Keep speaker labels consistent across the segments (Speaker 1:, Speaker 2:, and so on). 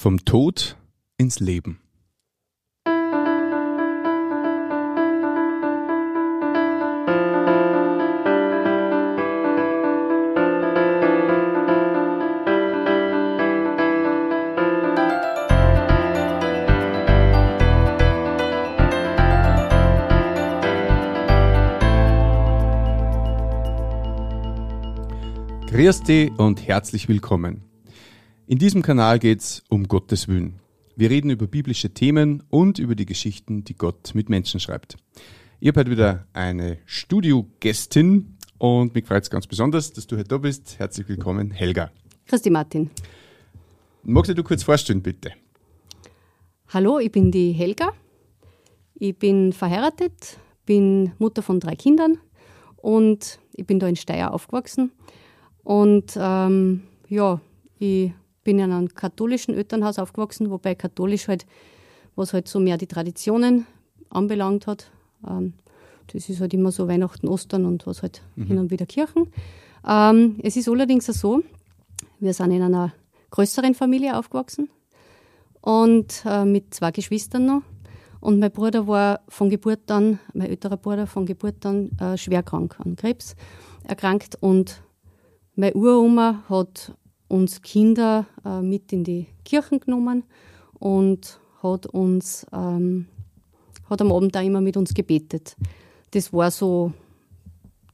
Speaker 1: Vom Tod ins Leben. Grüß und herzlich willkommen. In diesem Kanal geht es um Gottes Willen. Wir reden über biblische Themen und über die Geschichten, die Gott mit Menschen schreibt. Ich habe heute wieder eine Studiogästin und mich freut es ganz besonders, dass du heute da bist. Herzlich willkommen, Helga.
Speaker 2: Christi Martin.
Speaker 1: Magst du dir kurz vorstellen, bitte?
Speaker 2: Hallo, ich bin die Helga. Ich bin verheiratet, bin Mutter von drei Kindern und ich bin da in Steyr aufgewachsen. Und ähm, ja, ich bin in einem katholischen Elternhaus aufgewachsen, wobei katholisch halt, was halt so mehr die Traditionen anbelangt hat. Ähm, das ist halt immer so Weihnachten, Ostern und was halt mhm. hin und wieder Kirchen. Ähm, es ist allerdings so, wir sind in einer größeren Familie aufgewachsen und äh, mit zwei Geschwistern noch. Und mein Bruder war von Geburt an, mein älterer Bruder von Geburt an äh, schwer krank an Krebs erkrankt und meine Uroma hat uns Kinder äh, mit in die Kirchen genommen und hat uns ähm, hat am Abend da immer mit uns gebetet. Das war so,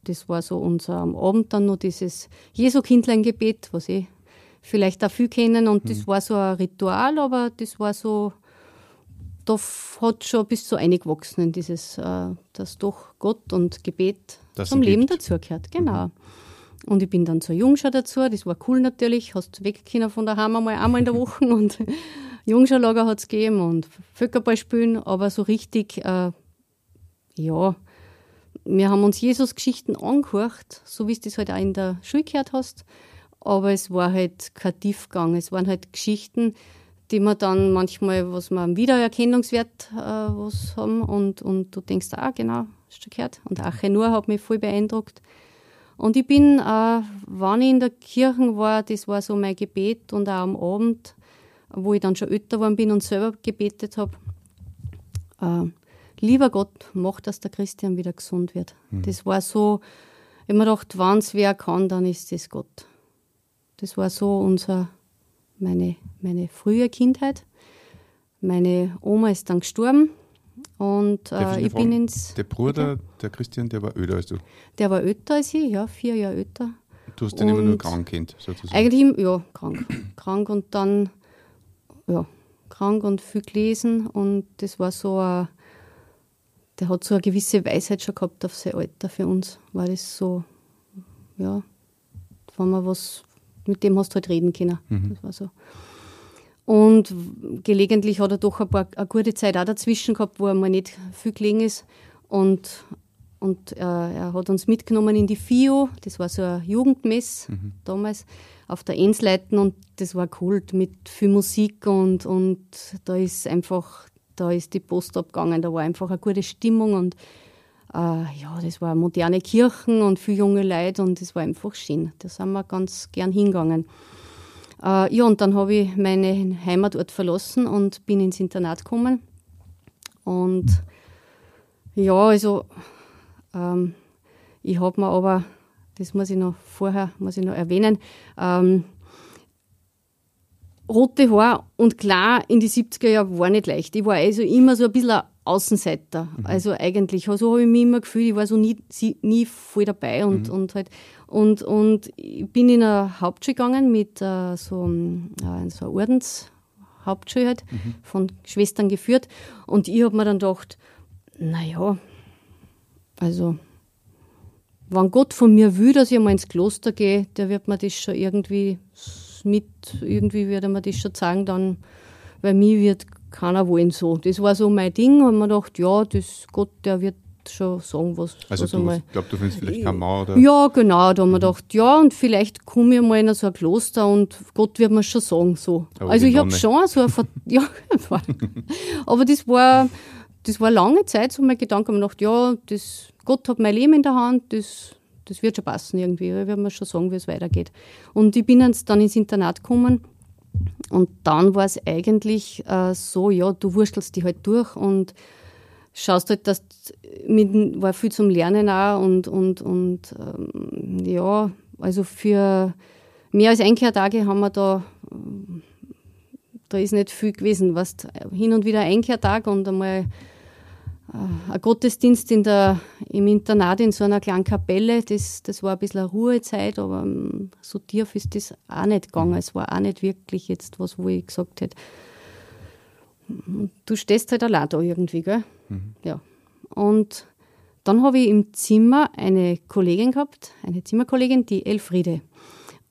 Speaker 2: das war so unser am Abend dann noch dieses Jesu-Kindlein-Gebet, was ich vielleicht auch viel kennen. Und das mhm. war so ein Ritual, aber das war so, da hat schon bis so eingewachsen in dieses, äh, dass doch Gott und Gebet das zum Leben dazugehört. Genau. Mhm. Und ich bin dann zur Jungschau dazu, das war cool natürlich, hast weg können von daheim einmal einmal in der Woche. Und Jungschaulager hat es gegeben und Völkerball spielen, aber so richtig, äh, ja, wir haben uns Jesus-Geschichten angehört, so wie du das halt auch in der Schule gehört hast, aber es war halt kein Tiefgang, es waren halt Geschichten, die man dann manchmal, was man am Wiedererkennungswert äh, was haben. Und, und du denkst, ah genau, hast du gehört. Und Ache nur hat mich voll beeindruckt. Und ich bin, äh, wann ich in der Kirche war, das war so mein Gebet und auch am Abend, wo ich dann schon älter geworden bin und selber gebetet habe, äh, lieber Gott, mach, dass der Christian wieder gesund wird. Mhm. Das war so, ich habe mir gedacht, wenn es wer kann, dann ist das Gott. Das war so unser, meine, meine frühe Kindheit. Meine Oma ist dann gestorben und äh, ich, ich bin ins.
Speaker 1: Der Bruder, der Christian, der war älter als du?
Speaker 2: Der war älter als ich, ja, vier Jahre älter.
Speaker 1: Du hast den und immer nur krank kennt, sozusagen?
Speaker 2: Eigentlich, ja, krank. krank und dann, ja, krank und viel gelesen und das war so ein. Der hat so eine gewisse Weisheit schon gehabt auf sein Alter für uns. War das so, ja, wenn man was, mit dem hast du halt reden können. Mhm. Das war so. Und gelegentlich hat er doch ein paar, eine gute Zeit auch dazwischen gehabt, wo er mal nicht viel gelegen ist. Und, und äh, er hat uns mitgenommen in die FIO, das war so ein Jugendmess mhm. damals, auf der Ensleiten und das war cool mit viel Musik und, und da ist einfach, da ist die Post abgegangen, da war einfach eine gute Stimmung und äh, ja, das war moderne Kirchen und viele junge Leute und das war einfach schön. Da sind wir ganz gern hingegangen. Äh, ja, und dann habe ich meinen Heimatort verlassen und bin ins Internat gekommen. Und ja, also ähm, ich habe mir aber, das muss ich noch vorher, muss ich noch erwähnen, ähm, rote Haar und klar in die 70er Jahre war nicht leicht. Ich war also immer so ein bisschen Außenseiter. Mhm. Also eigentlich, so habe ich mich immer gefühlt, ich war so nie, nie voll dabei und, mhm. und halt und, und ich bin in eine Hauptschule gegangen mit äh, so, äh, so einer Ordenshauptschule halt, mhm. von Schwestern geführt. Und ich habe mir dann gedacht, naja, also wenn Gott von mir will, dass ich mal ins Kloster gehe, der wird mir das schon irgendwie mit, irgendwie wird er mir das schon sagen, dann, weil mir wird keiner wollen so. Das war so mein Ding und man gedacht, ja, das Gott, der wird schon sagen, was.
Speaker 1: Also,
Speaker 2: was
Speaker 1: du, ich glaube, du findest vielleicht Mauer oder?
Speaker 2: Ja, genau. Da haben wir mhm. gedacht, ja, und vielleicht komme ich mal in so ein Kloster und Gott wird mir schon sagen, so. Aber also, ich habe schon so ein. ja, aber das war, das war lange Zeit so mein Gedanke. Ich gedacht, ja, das, Gott hat mein Leben in der Hand, das, das wird schon passen irgendwie. Ich werde mir schon sagen, wie es weitergeht. Und ich bin dann ins Internat gekommen Und dann war es eigentlich äh, so, ja, du wurstelst dich halt durch und schaust halt, dass mit, war viel zum Lernen auch und, und, und ähm, ja, also für mehr als Einkehrtage haben wir da, da ist nicht viel gewesen. Was hin und wieder Einkehrtag und einmal äh, ein Gottesdienst in der, im Internat in so einer kleinen Kapelle, das, das war ein bisschen eine Ruhezeit, aber ähm, so tief ist das auch nicht gegangen. Es war auch nicht wirklich jetzt was, wo ich gesagt hätte, du stehst halt allein da irgendwie, gell? Mhm. Ja. Und dann habe ich im Zimmer eine Kollegin gehabt, eine Zimmerkollegin, die Elfriede.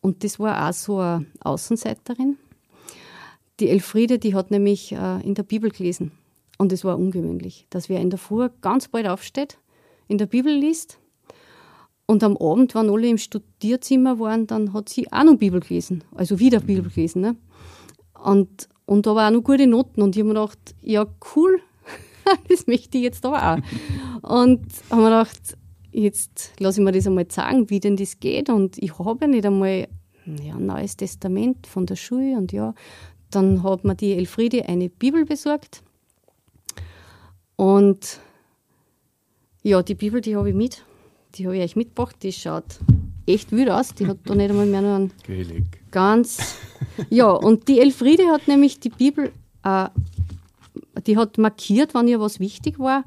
Speaker 2: Und das war auch so eine Außenseiterin. Die Elfriede, die hat nämlich äh, in der Bibel gelesen. Und es war ungewöhnlich, dass wer in der Früh ganz bald aufsteht, in der Bibel liest und am Abend, wenn alle im Studierzimmer waren, dann hat sie auch noch Bibel gelesen, also wieder Bibel gelesen. Ne? Und, und da war auch noch gute Noten und ich habe mir gedacht, ja cool, das möchte ich jetzt aber auch. und habe mir gedacht, jetzt lasse ich mir das einmal sagen, wie denn das geht und ich habe ja nicht einmal ja, ein neues Testament von der Schule und ja, dann hat mir die Elfriede eine Bibel besorgt und ja, die Bibel, die habe ich mit. Die habe ich euch mitgebracht. Die schaut echt wild aus. Die hat da nicht einmal mehr nur einen ganz. Ja, und die Elfriede hat nämlich die Bibel, äh, die hat markiert, wann ihr was wichtig war.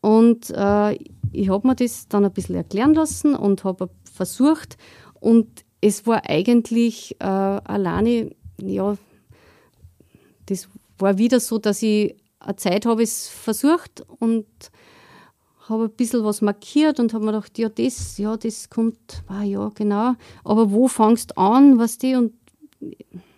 Speaker 2: Und äh, ich habe mir das dann ein bisschen erklären lassen und habe versucht. Und es war eigentlich äh, alleine, ja, das war wieder so, dass ich eine Zeit habe ich es versucht und habe ein bisschen was markiert und habe mir gedacht, ja, das, ja, das kommt, ah, ja, genau. Aber wo fangst du an, was die und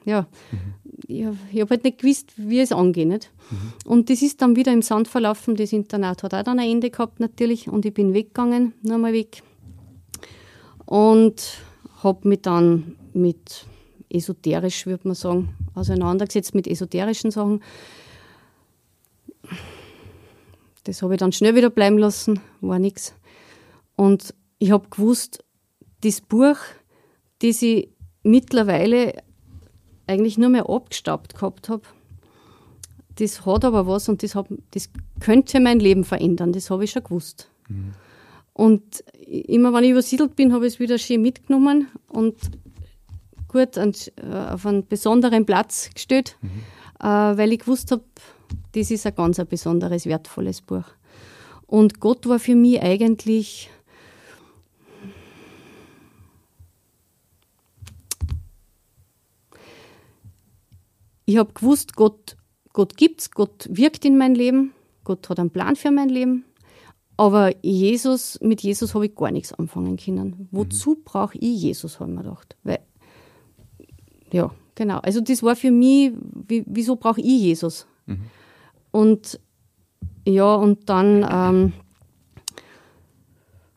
Speaker 2: ja, mhm. ich, ich habe halt nicht gewusst, wie es angeht. Nicht? Mhm. Und das ist dann wieder im Sand verlaufen. Das Internat hat auch dann ein Ende gehabt natürlich und ich bin weggegangen, nochmal weg. Und habe mich dann mit esoterisch, würde man sagen, auseinandergesetzt mit esoterischen Sachen. Das habe ich dann schnell wieder bleiben lassen, war nichts. Und ich habe gewusst, das Buch, das ich mittlerweile eigentlich nur mehr abgestaubt gehabt habe, das hat aber was und das, hab, das könnte mein Leben verändern, das habe ich schon gewusst. Mhm. Und immer wenn ich übersiedelt bin, habe ich es wieder schön mitgenommen und gut an, äh, auf einen besonderen Platz gestellt, mhm. äh, weil ich gewusst habe, das ist ein ganz ein besonderes, wertvolles Buch. Und Gott war für mich eigentlich ich habe gewusst, Gott, Gott es, Gott wirkt in mein Leben, Gott hat einen Plan für mein Leben. Aber Jesus, mit Jesus habe ich gar nichts anfangen können. Wozu mhm. brauche ich Jesus, habe ich mir gedacht. Weil, ja, genau. Also das war für mich, wie, wieso brauche ich Jesus? Mhm. Und ja, und dann, ähm,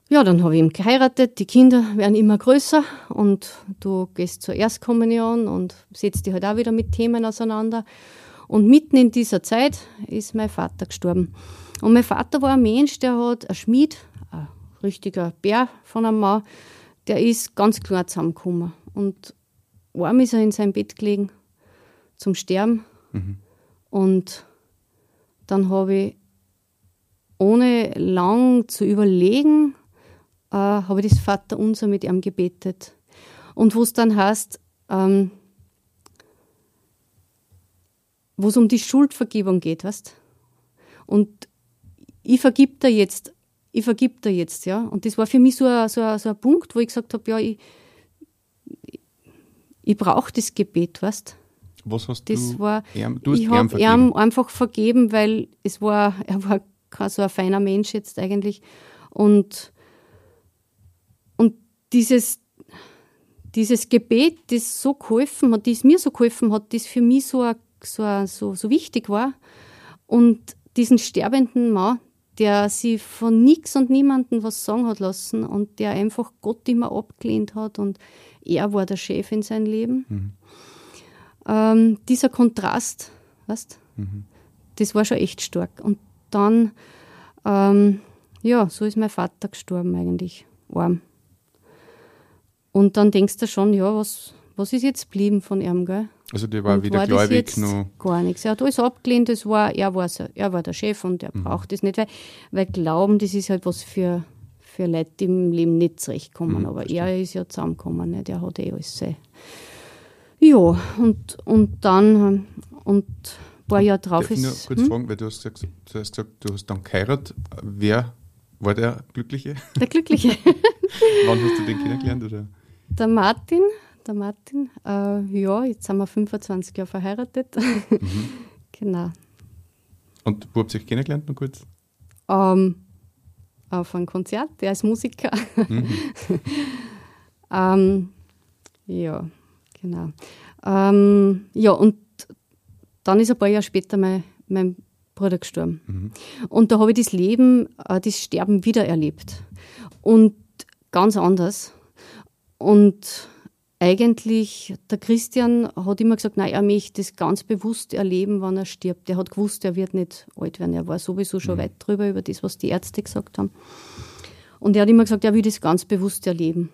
Speaker 2: ja, dann habe ich ihn geheiratet. Die Kinder werden immer größer und du gehst zur Erstkommunion und setzt dich halt auch wieder mit Themen auseinander. Und mitten in dieser Zeit ist mein Vater gestorben. Und mein Vater war ein Mensch, der hat ein Schmied, ein richtiger Bär von einem Mann, der ist ganz klar zusammengekommen. Und warm ist er in sein Bett gelegen zum Sterben. Mhm. Und dann habe ich, ohne lang zu überlegen, äh, habe ich das Vaterunser mit ihm gebetet. Und wo es dann heißt, ähm, wo es um die Schuldvergebung geht, weißt Und ich vergib dir jetzt, ich vergib dir jetzt, ja. Und das war für mich so ein, so ein, so ein Punkt, wo ich gesagt habe, ja, ich, ich brauche das Gebet, weißt
Speaker 1: was hast
Speaker 2: das
Speaker 1: du?
Speaker 2: War,
Speaker 1: ihm, du
Speaker 2: ich habe ihm einfach vergeben, weil es war, er war kein so ein feiner Mensch jetzt eigentlich. Und, und dieses, dieses Gebet, das so geholfen hat, das mir so geholfen hat, das für mich so, so, so, so wichtig war. Und diesen sterbenden Mann, der sie von nichts und niemandem was sagen hat lassen und der einfach Gott immer abgelehnt hat und er war der Chef in seinem Leben. Mhm ähm, dieser Kontrast, weißt mhm. das war schon echt stark. Und dann, ähm, ja, so ist mein Vater gestorben eigentlich, arm. Und dann denkst du schon, ja, was, was ist jetzt geblieben von ihm, gell?
Speaker 1: Also der war
Speaker 2: Und
Speaker 1: wieder
Speaker 2: war
Speaker 1: gläubig noch.
Speaker 2: Gar nichts. Er hat alles abgelehnt, das war, er, war, er war der Chef und er
Speaker 1: Mhm.
Speaker 2: braucht das nicht, weil, weil Glauben, das ist halt was für, für Leute, die im Leben nicht zurechtkommen.
Speaker 1: Mhm,
Speaker 2: Aber
Speaker 1: verstehe.
Speaker 2: er ist ja zusammengekommen, nicht? er hat eh alles sein. Ja, und, und dann, und ein paar Jahre drauf
Speaker 1: Darf ich nur
Speaker 2: ist.
Speaker 1: kurz
Speaker 2: hm,
Speaker 1: fragen, weil du hast gesagt, du hast gesagt, du hast dann geheiratet. Wer war der Glückliche?
Speaker 2: der Glückliche.
Speaker 1: Wann hast du den kennengelernt? Oder?
Speaker 2: Der Martin, der Martin, äh, ja, jetzt sind wir 25 Jahre verheiratet.
Speaker 1: Mhm.
Speaker 2: genau.
Speaker 1: Und wo habt ihr euch kennengelernt, noch kurz?
Speaker 2: Ähm, auf ein Konzert, der ist Musiker.
Speaker 1: Mhm.
Speaker 2: ähm, ja, genau. Ähm, ja, und dann ist ein paar Jahre später mein, mein Bruder gestorben.
Speaker 1: Mhm.
Speaker 2: Und da habe ich das Leben, äh, das Sterben wieder erlebt. Und ganz anders. Und eigentlich, der Christian hat immer gesagt, nein, er möchte das ganz bewusst erleben, wann er stirbt. Er hat gewusst, er wird nicht alt werden. Er war sowieso schon weit drüber über das, was die Ärzte gesagt haben. Und er hat immer gesagt, er will das ganz bewusst erleben.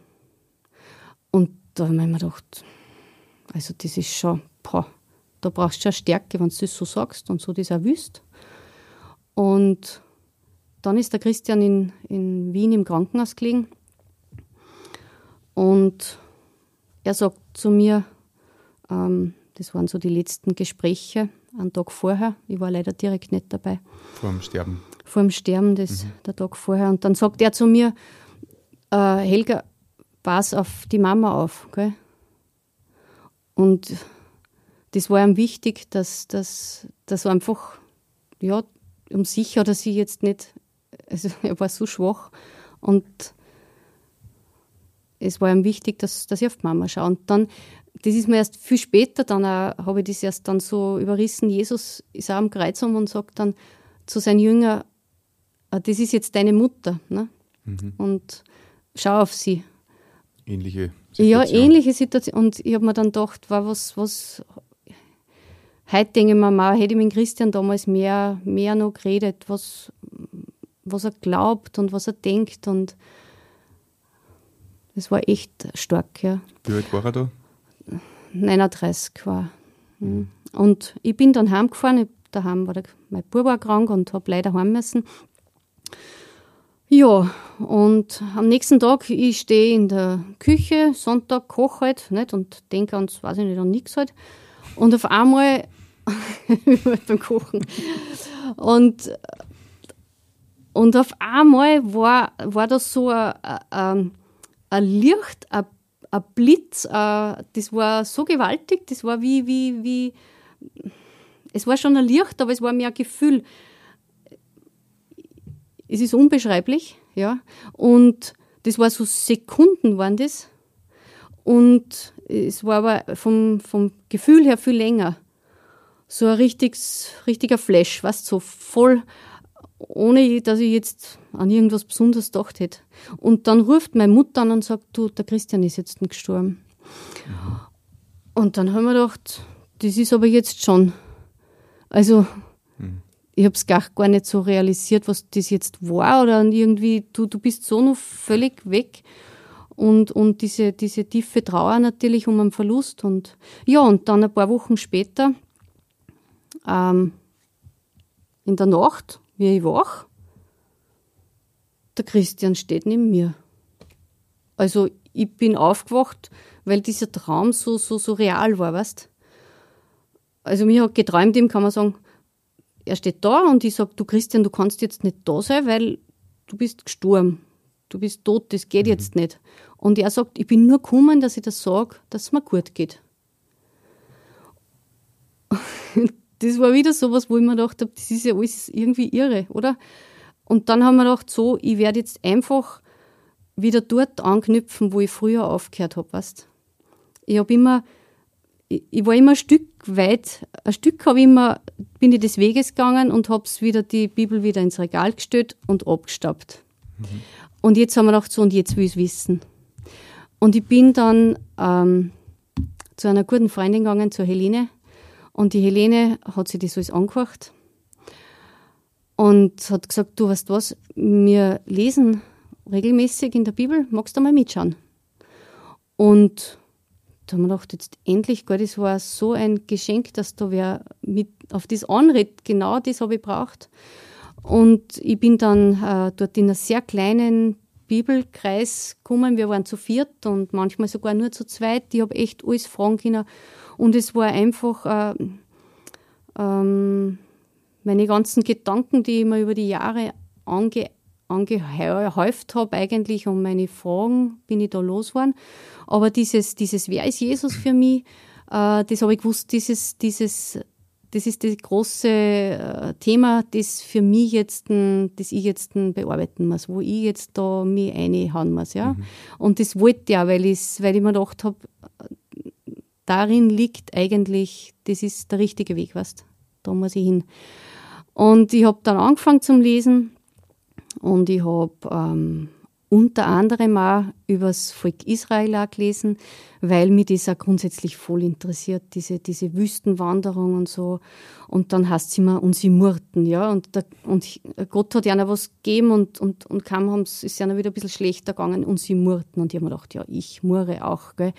Speaker 2: Und da habe ich mir gedacht, also das ist schon, boah, da brauchst du schon Stärke, wenn du das so sagst und so das auch willst. Und dann ist der Christian in, in Wien im Krankenhaus gelegen. Und er sagt zu mir, ähm, das waren so die letzten Gespräche, einen Tag vorher, ich war leider direkt nicht dabei,
Speaker 1: Vor dem Sterben.
Speaker 2: vor dem Sterben, das, der Tag vorher. Und dann sagt er zu mir, äh, Helga, pass auf die Mama auf. Gell? Und das war ihm wichtig, dass, dass, dass er einfach, ja, um sich hat er sie jetzt nicht, also er war so schwach und es war ihm wichtig, dass, dass ich auf die Mama schaue. Und dann, das ist mir erst viel später, dann habe ich das erst dann so überrissen. Jesus ist auch am Kreuz um und sagt dann zu seinen Jüngern, "Ah, das ist jetzt deine Mutter. Ne? Und schau auf sie.
Speaker 1: Ähnliche
Speaker 2: Ja,
Speaker 1: Situation.
Speaker 2: ähnliche Situation. Und ich habe mir dann gedacht, war was, was, heute denke ich mir mal, hätte ich mit Christian damals mehr, mehr noch geredet, was, was er glaubt und was er denkt. Und das war echt stark, ja.
Speaker 1: Wie alt war er da?
Speaker 2: 39 war. Mhm. Und ich bin dann heimgefahren. Daheim war der, mein Bub war krank und habe leider heim müssen. Ja, und am nächsten Tag, ich stehe in der Küche, Sonntag, koche halt, nicht, und denke ans, weiß ich nicht, an nichts halt. Und auf einmal, beim Kochen, und, und auf einmal war, war das so ein, ein Licht, ein, ein Blitz, ein, das war so gewaltig, das war wie, wie, wie, es war schon ein Licht, aber es war mehr ein Gefühl. Es ist unbeschreiblich, ja. Und das war so Sekunden waren das. Und es war aber vom, vom Gefühl her viel länger. So ein richtiges, richtiger Flash, was so voll, ohne dass ich jetzt an irgendwas Besonderes gedacht hätte. Und dann ruft meine Mutter an und sagt, du, der Christian ist jetzt gestorben. Und dann haben wir gedacht, das ist aber jetzt schon. Also, ich habe es gar, nicht so realisiert, was das jetzt war oder? Irgendwie, du, du bist so noch völlig weg. Und, und diese, diese tiefe Trauer natürlich um einen Verlust. Und ja, und dann ein paar Wochen später, ähm, in der Nacht, wie ich wach, der Christian steht neben mir. Also ich bin aufgewacht, weil dieser Traum so, so, so real war, weißt? Also mir hat geträumt, ihm kann man sagen, er steht da und ich sage, du Christian, du kannst jetzt nicht da sein, weil du bist gestorben. Du bist tot, das geht jetzt nicht. Und er sagt, ich bin nur gekommen, dass ich das sage, dass es mir gut geht. das war wieder sowas, wo ich mir gedacht habe, das ist ja alles irgendwie irre, oder? Und dann haben wir gedacht, so, ich werde jetzt einfach wieder dort anknüpfen, wo ich früher aufgehört habe, weißt Ich habe immer, ich, war immer ein Stück weit, ein Stück habe ich immer, bin ich des Weges gegangen und habe wieder die Bibel wieder ins Regal gestellt und abgestaubt. Und jetzt haben wir gedacht, so, und jetzt will ich es wissen. Und ich bin dann ähm, zu einer guten Freundin gegangen, zur Helene. Und die Helene hat sich das alles angehört und hat gesagt, du weißt was, wir lesen regelmäßig in der Bibel, magst du mal mitschauen? Und da haben wir gedacht, jetzt endlich, gell, das war so ein Geschenk, dass da wer mit auf das anredet. Genau das habe ich braucht. Und ich bin dann äh, dort in einer sehr kleinen Bibelkreis gekommen. Wir waren zu viert und manchmal sogar nur zu zweit. Ich habe echt alles fragen können. Und es war einfach äh, ähm, meine ganzen Gedanken, die ich mir über die Jahre ange angehäuft habe eigentlich und meine Fragen bin ich da losgeworden. Aber dieses, dieses Wer ist Jesus für mich, äh, das habe ich gewusst, dieses, dieses, das ist das große äh, Thema, das für mich jetzt, das ich jetzt bearbeiten muss, wo ich jetzt da mich reinhauen muss, ja. Mhm. Und das wollte ich auch, weil ich, weil ich mir gedacht habe, darin liegt eigentlich, das ist der richtige Weg, weißt Da muss ich hin. Und ich habe dann angefangen zum Lesen und ich habe ähm, unter anderem auch über das Volk Israel auch gelesen, weil mich das auch grundsätzlich voll interessiert, diese, diese Wüstenwanderung und so. Und dann heißt es immer, und sie murrten, ja. Und, der, und Gott hat ja noch was gegeben und, und, und kaum haben ist ja noch wieder ein bisschen schlechter gegangen und sie murrten. Und ich habe mir gedacht, ja, ich murre auch, gell.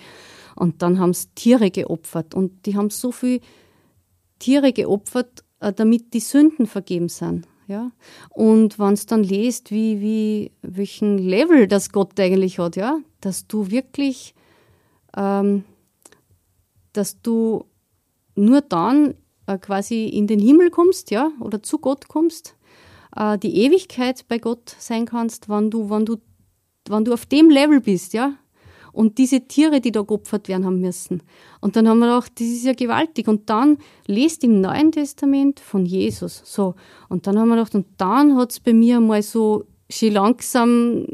Speaker 2: Und dann haben sie Tiere geopfert und die haben so viel Tiere geopfert, äh, damit die Sünden vergeben sind. Ja? Und wenn es dann lest, wie, wie, welchen Level das Gott eigentlich hat, ja, dass du wirklich, ähm, dass du nur dann äh, quasi in den Himmel kommst, ja, oder zu Gott kommst, äh, die Ewigkeit bei Gott sein kannst, wenn du, wenn du, wenn du auf dem Level bist, ja, und diese Tiere, die da geopfert werden haben müssen. Und dann haben wir gedacht, das ist ja gewaltig. Und dann lest im Neuen Testament von Jesus. So. Und dann haben wir gedacht, und dann hat es bei mir mal so schon langsam,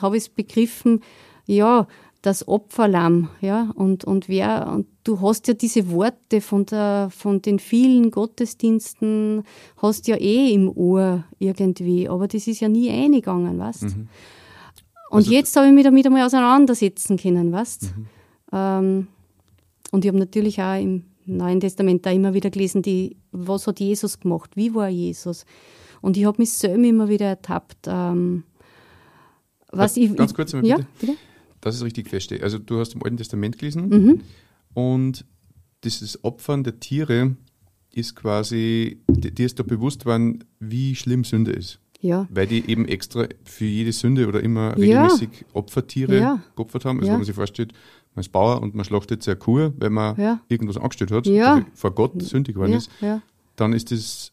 Speaker 2: habe ich es begriffen, ja, das Opferlamm, ja, und, und wer, und du hast ja diese Worte von der, von den vielen Gottesdiensten, hast ja eh im Ohr irgendwie, aber das ist ja nie eingegangen, weißt? Mhm. Und also, jetzt habe ich mich damit einmal auseinandersetzen können, weißt mhm. ähm, Und ich habe natürlich auch im Neuen Testament da immer wieder gelesen, die, was hat Jesus gemacht, wie war Jesus? Und ich habe mich selber immer wieder ertappt. Ähm,
Speaker 1: was
Speaker 2: ich,
Speaker 1: ganz kurz einmal
Speaker 2: ja,
Speaker 1: bitte.
Speaker 2: bitte.
Speaker 1: Dass ich es richtig verstehe. Also du hast im Alten Testament gelesen
Speaker 2: mhm.
Speaker 1: und dieses Opfern der Tiere ist quasi, dir ist da bewusst worden, wie schlimm Sünde ist.
Speaker 2: Ja.
Speaker 1: Weil die eben extra für jede Sünde oder immer regelmäßig ja. Opfertiere
Speaker 2: ja.
Speaker 1: geopfert haben. Also wenn man sich vorstellt, man ist Bauer und man schlachtet sehr Kuh, weil man
Speaker 2: ja.
Speaker 1: irgendwas angestellt hat,
Speaker 2: ja.
Speaker 1: also vor Gott sündig geworden ist, dann ist das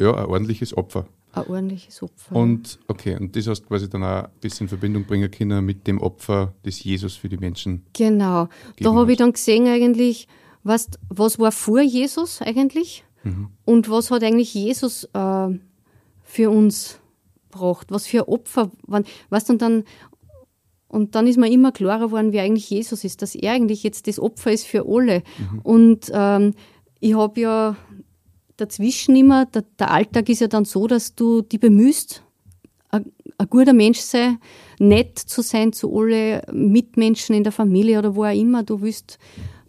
Speaker 1: ja ein ordentliches Opfer.
Speaker 2: Ein ordentliches Opfer.
Speaker 1: Und okay, und das hast du quasi dann auch ein bisschen in Verbindung bringen können mit dem Opfer, das Jesus für die Menschen.
Speaker 2: Genau. Da habe ich dann gesehen eigentlich, was, was war vor Jesus eigentlich? Mhm. Und was hat eigentlich Jesus äh, für uns braucht, was für Opfer, wann, was dann dann und dann ist mir immer klarer geworden, wie eigentlich Jesus ist, dass er eigentlich jetzt das Opfer ist für alle. Mhm. Und ähm, ich habe ja dazwischen immer, der, der, Alltag ist ja dann so, dass du die bemühst, ein, ein guter Mensch sei, nett zu sein zu alle Mitmenschen in der Familie oder wo auch immer. Du willst,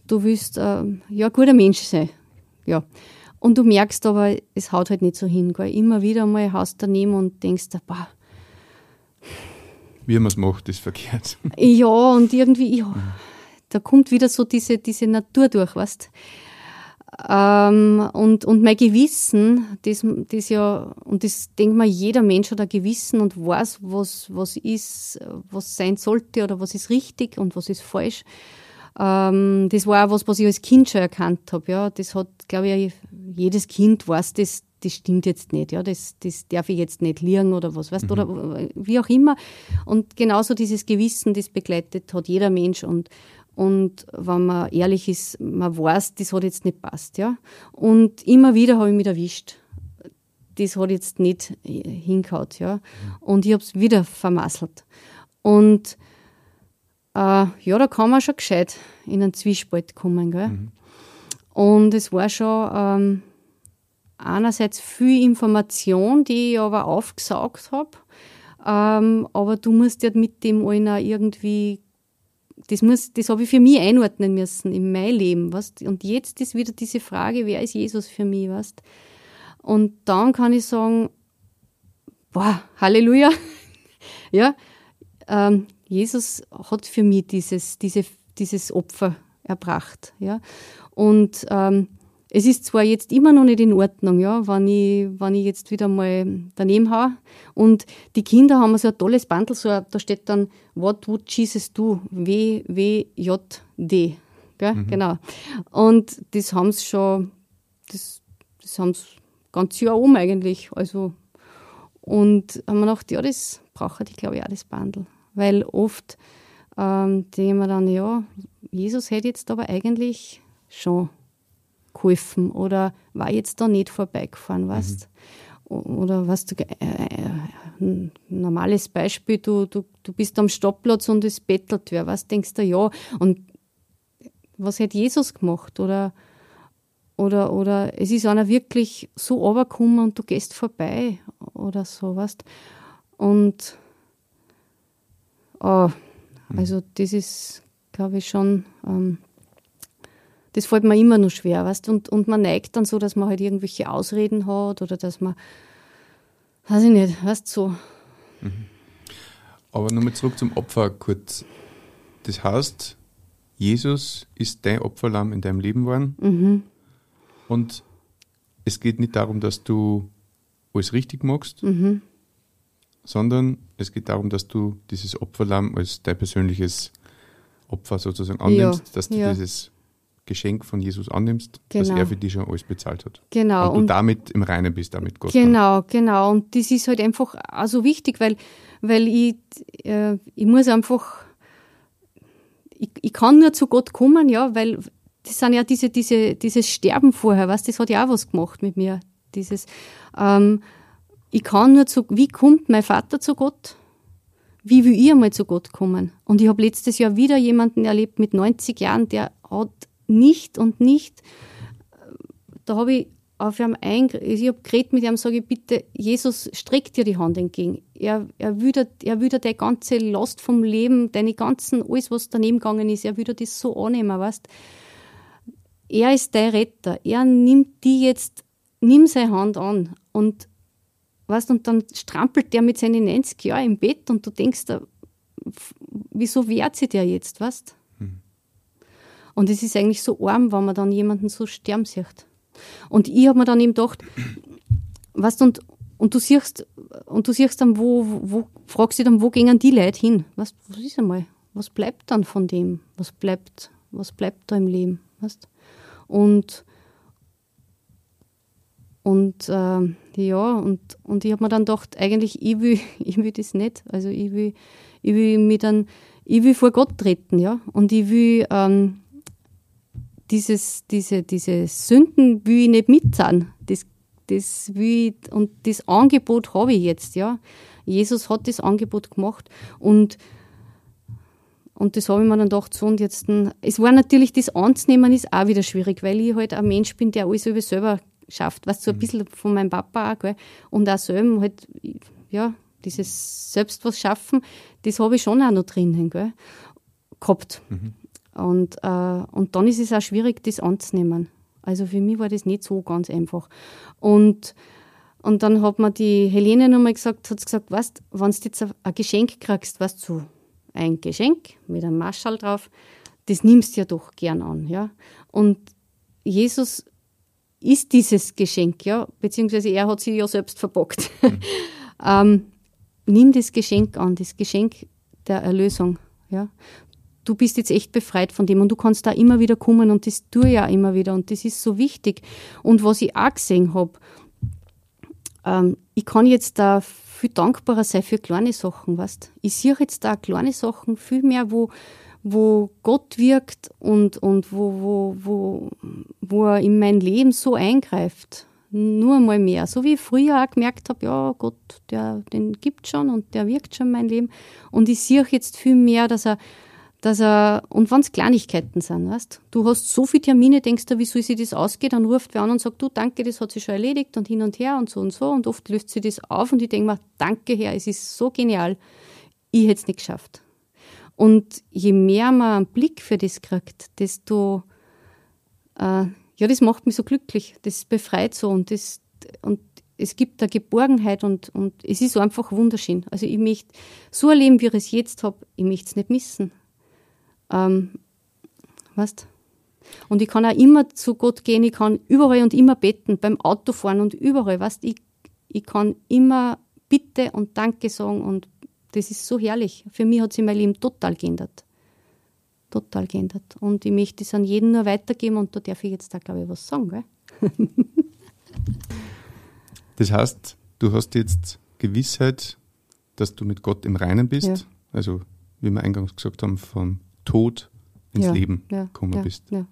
Speaker 2: du willst äh, ja, ein guter Mensch sein. Ja. Und du merkst aber, es haut halt nicht so hin. Gell? Immer wieder mal haust du daneben und denkst, boah.
Speaker 1: Wie man es macht, ist verkehrt.
Speaker 2: Ja, und irgendwie, ja, da kommt wieder so diese, diese Natur durch, weißt ähm, und, und mein Gewissen, das, das ja, und das denkt man, jeder Mensch hat ein Gewissen und weiß, was, was ist, was sein sollte oder was ist richtig und was ist falsch. Ähm, das war auch was, was ich als Kind schon erkannt habe. Ja. Das hat, glaube ich, jedes Kind weiß, das, das stimmt jetzt nicht. Ja. Das, das darf ich jetzt nicht liegen oder was, weißt mhm. oder wie auch immer. Und genauso dieses Gewissen, das begleitet hat jeder Mensch. Und, und wenn man ehrlich ist, man weiß, das hat jetzt nicht passt. Ja. Und immer wieder habe ich mich erwischt. Das hat jetzt nicht hingehauen. Ja. Mhm. Und ich habe es wieder vermasselt. Und äh, ja, da kann man schon gescheit in einen Zwiespalt kommen. Gell? Mhm. Und es war schon ähm, einerseits viel Information, die ich aber aufgesaugt habe. Ähm, aber du musst ja mit dem allen auch irgendwie, das, muss, das habe ich für mich einordnen müssen in mein Leben. Weißt? Und jetzt ist wieder diese Frage, wer ist Jesus für mich? Weißt? Und dann kann ich sagen, boah, Halleluja. ja, ähm, Jesus hat für mich dieses, diese, dieses Opfer erbracht. Ja? Und ähm, es ist zwar jetzt immer noch nicht in Ordnung, ja, wenn ich, wenn ich jetzt wieder mal daneben haue. Und die Kinder haben so ein tolles Bundle, so, da steht dann, what would Jesus do? W, W, J, D. Gell? Mhm. Genau. Und das haben sie schon, das, das haben sie ganz Jahr um eigentlich. Also, und haben wir gedacht, ja, das brauche ich, glaube ich, auch das Bundle. Weil oft ähm, denken wir dann, ja, Jesus hätte jetzt aber eigentlich schon geholfen oder war jetzt da nicht vorbeigefahren, weißt mhm. Oder was du, äh, äh, ein normales Beispiel, du, du, du bist am Stoppplatz und es bettelt wer, was denkst du, ja, und was hätte Jesus gemacht? Oder, oder, oder es ist einer wirklich so runtergekommen und du gehst vorbei oder so, weißt Und oh, also das ist, glaube ich, schon ähm, das fällt mir immer noch schwer, weißt und, und man neigt dann so, dass man halt irgendwelche Ausreden hat oder dass man, weiß ich nicht, weißt so.
Speaker 1: Mhm. Aber nochmal zurück zum Opfer kurz. Das heißt, Jesus ist dein Opferlamm in deinem Leben geworden. Mhm. Und es geht nicht darum, dass du alles richtig machst, mhm. Sondern es geht darum, dass du dieses Opferlamm als dein persönliches Opfer sozusagen annimmst, ja, dass du ja. dieses Geschenk von Jesus annimmst, genau. dass er für dich schon alles bezahlt hat.
Speaker 2: Genau.
Speaker 1: Und du und damit im Reinen bist, damit Gott.
Speaker 2: Genau, dann. genau. Und das ist halt einfach auch so wichtig, weil, weil ich, äh, ich muss einfach, ich, ich kann nur zu Gott kommen, ja, weil das sind ja diese, diese, dieses Sterben vorher, was, das hat ja auch was gemacht mit mir. Dieses, ähm, ich kann nur zu, wie kommt mein Vater zu Gott? Wie will ich einmal zu Gott kommen? Und ich habe letztes Jahr wieder jemanden erlebt mit 90 Jahren, der hat nicht und nicht. Da habe ich auf ihm eingegriffen, ich habe geredet mit ihm, sage ich, bitte, Jesus streckt dir die Hand entgegen. Er, er will er will dir deine ganze Last vom Leben, deine ganzen, alles, was daneben gegangen ist, er dir das so annehmen, weißt Er ist dein Retter. Er nimmt die jetzt, nimm seine Hand an und, weißt, und dann strampelt der mit seinen 90 Jahren im Bett und du denkst, wieso wehrt sich der jetzt, weißt und es ist eigentlich so arm, wenn man dann jemanden so sterben sieht. Und ich habe mir dann eben gedacht, weißt und, und du siehst, und du siehst dann, wo, wo, fragst dich dann, wo gehen die Leute hin? Was, was ist einmal? Was bleibt dann von dem? Was bleibt, was bleibt da im Leben? Weißt? Und, und äh, ja, und, und ich habe mir dann gedacht, eigentlich, ich will, ich will das nicht. Also ich will, ich will mich dann, ich will vor Gott treten, ja. Und ich will, ähm, dieses, diese, diese Sünden will ich nicht mitzahlen. Das, das will ich, und das Angebot habe ich jetzt, ja. Jesus hat das Angebot gemacht und und das habe ich mir dann gedacht, so und jetzt, es war natürlich, das anzunehmen ist auch wieder schwierig, weil ich halt ein Mensch bin, der alles über selber schafft, was so ein mhm. bisschen von meinem Papa auch, gell? und auch selber halt, ja, dieses selbst was schaffen, das habe ich schon auch noch drinnen, gell? gehabt. Mhm. Und, äh, und dann ist es auch schwierig, das anzunehmen. Also für mich war das nicht so ganz einfach. Und, und dann hat mir die Helene nochmal gesagt, hat gesagt, weißt, wenn du jetzt ein Geschenk kriegst, weißt du, ein Geschenk mit einem Marschall drauf, das nimmst du ja doch gern an, ja. Und Jesus ist dieses Geschenk, ja, beziehungsweise er hat sich ja selbst verbockt. Mhm. ähm, nimm das Geschenk an, das Geschenk der Erlösung, ja du bist jetzt echt befreit von dem und du kannst da immer wieder kommen und das tue ich ja immer wieder und das ist so wichtig. Und was ich auch gesehen habe, ähm, ich kann jetzt da viel dankbarer sein für kleine Sachen, weißt Ich sehe jetzt da kleine Sachen viel mehr, wo, wo Gott wirkt und, und wo, wo, wo, wo er in mein Leben so eingreift. Nur einmal mehr. So wie ich früher auch gemerkt habe, ja, Gott, der, den gibt schon und der wirkt schon in mein Leben. Und ich sehe jetzt viel mehr, dass er, dass er, und wenn es Kleinigkeiten sind, weißt du, hast so viele Termine, denkst du, wie soll sich das ausgehen, dann ruft wer an und sagt, du, danke, das hat sich schon erledigt und hin und her und so und so und oft löst sich das auf und ich denke mir, danke Herr, es ist so genial, ich hätte es nicht geschafft. Und je mehr man einen Blick für das kriegt, desto, äh, ja, das macht mich so glücklich, das befreit so und das, und es gibt eine Geborgenheit und, und es ist so einfach wunderschön. Also ich möchte so erleben, wie ich es jetzt habe, ich möchte es nicht missen. Ähm, weißt Und ich kann auch immer zu Gott gehen, ich kann überall und immer beten, beim Autofahren und überall, weißt ich, ich kann immer Bitte und Danke sagen und das ist so herrlich. Für mich hat sich mein Leben total geändert. Total geändert. Und ich möchte es an jeden nur weitergeben und da darf ich jetzt da, glaube ich, was sagen. Gell?
Speaker 1: das heißt, du hast jetzt Gewissheit, dass du mit Gott im Reinen bist. Ja. Also, wie wir eingangs gesagt haben, vom Tod ins ja, Leben ja, gekommen bist.
Speaker 2: Ja,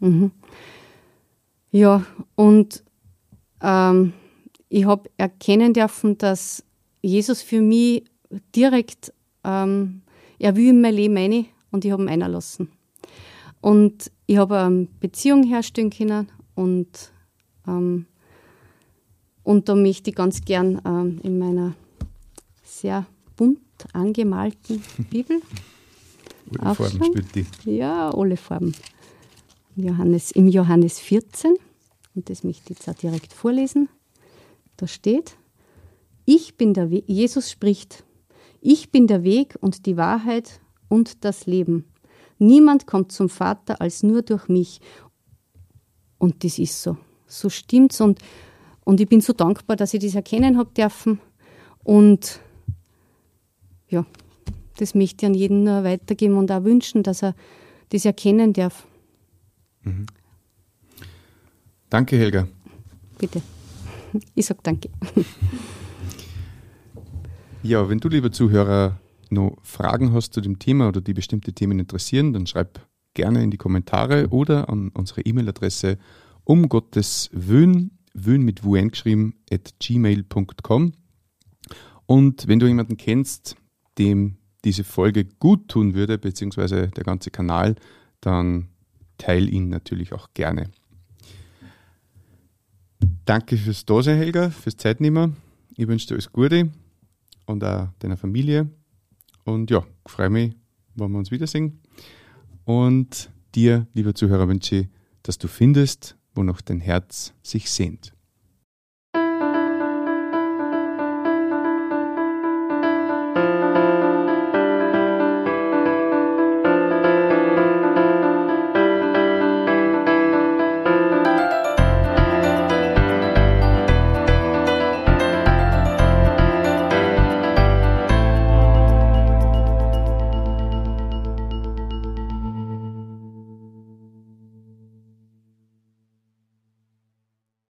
Speaker 2: mhm. ja und ähm, ich habe erkennen dürfen, dass Jesus für mich direkt, ähm, er will in mein Leben rein und ich habe ihn einlassen. Und ich habe eine Beziehung herstellen können und, ähm, und da möchte ich ganz gern ähm, in meiner sehr bunt angemalten Bibel
Speaker 1: alle Farben spielt die.
Speaker 2: Ja, alle Farben. Johannes, Im Johannes 14, und das möchte ich jetzt auch direkt vorlesen, da steht, ich bin der Weg, Jesus spricht, ich bin der Weg und die Wahrheit und das Leben. Niemand kommt zum Vater als nur durch mich. Und das ist so. So stimmt's. Und, und ich bin so dankbar, dass ich das erkennen habe dürfen. Und ja, das möchte ich an jeden nur weitergeben und auch wünschen, dass er das erkennen darf. Mhm.
Speaker 1: Danke, Helga.
Speaker 2: Bitte. Ich sage danke.
Speaker 1: Ja, wenn du, lieber Zuhörer, noch Fragen hast zu dem Thema oder die bestimmte Themen interessieren, dann schreib gerne in die Kommentare oder an unsere E-Mail-Adresse um Gottes Wön, Wön mit Wun geschrieben, at gmail.com. Und wenn du jemanden kennst, dem diese Folge gut tun würde, beziehungsweise der ganze Kanal, dann teile ihn natürlich auch gerne. Danke fürs Dasein, Helga, fürs Zeitnehmen. Ich wünsche dir alles Gute und auch deiner Familie. Und ja, freue mich, wenn wir uns wiedersehen. Und dir, lieber Zuhörer, wünsche ich, dass du findest, wonach dein Herz sich sehnt.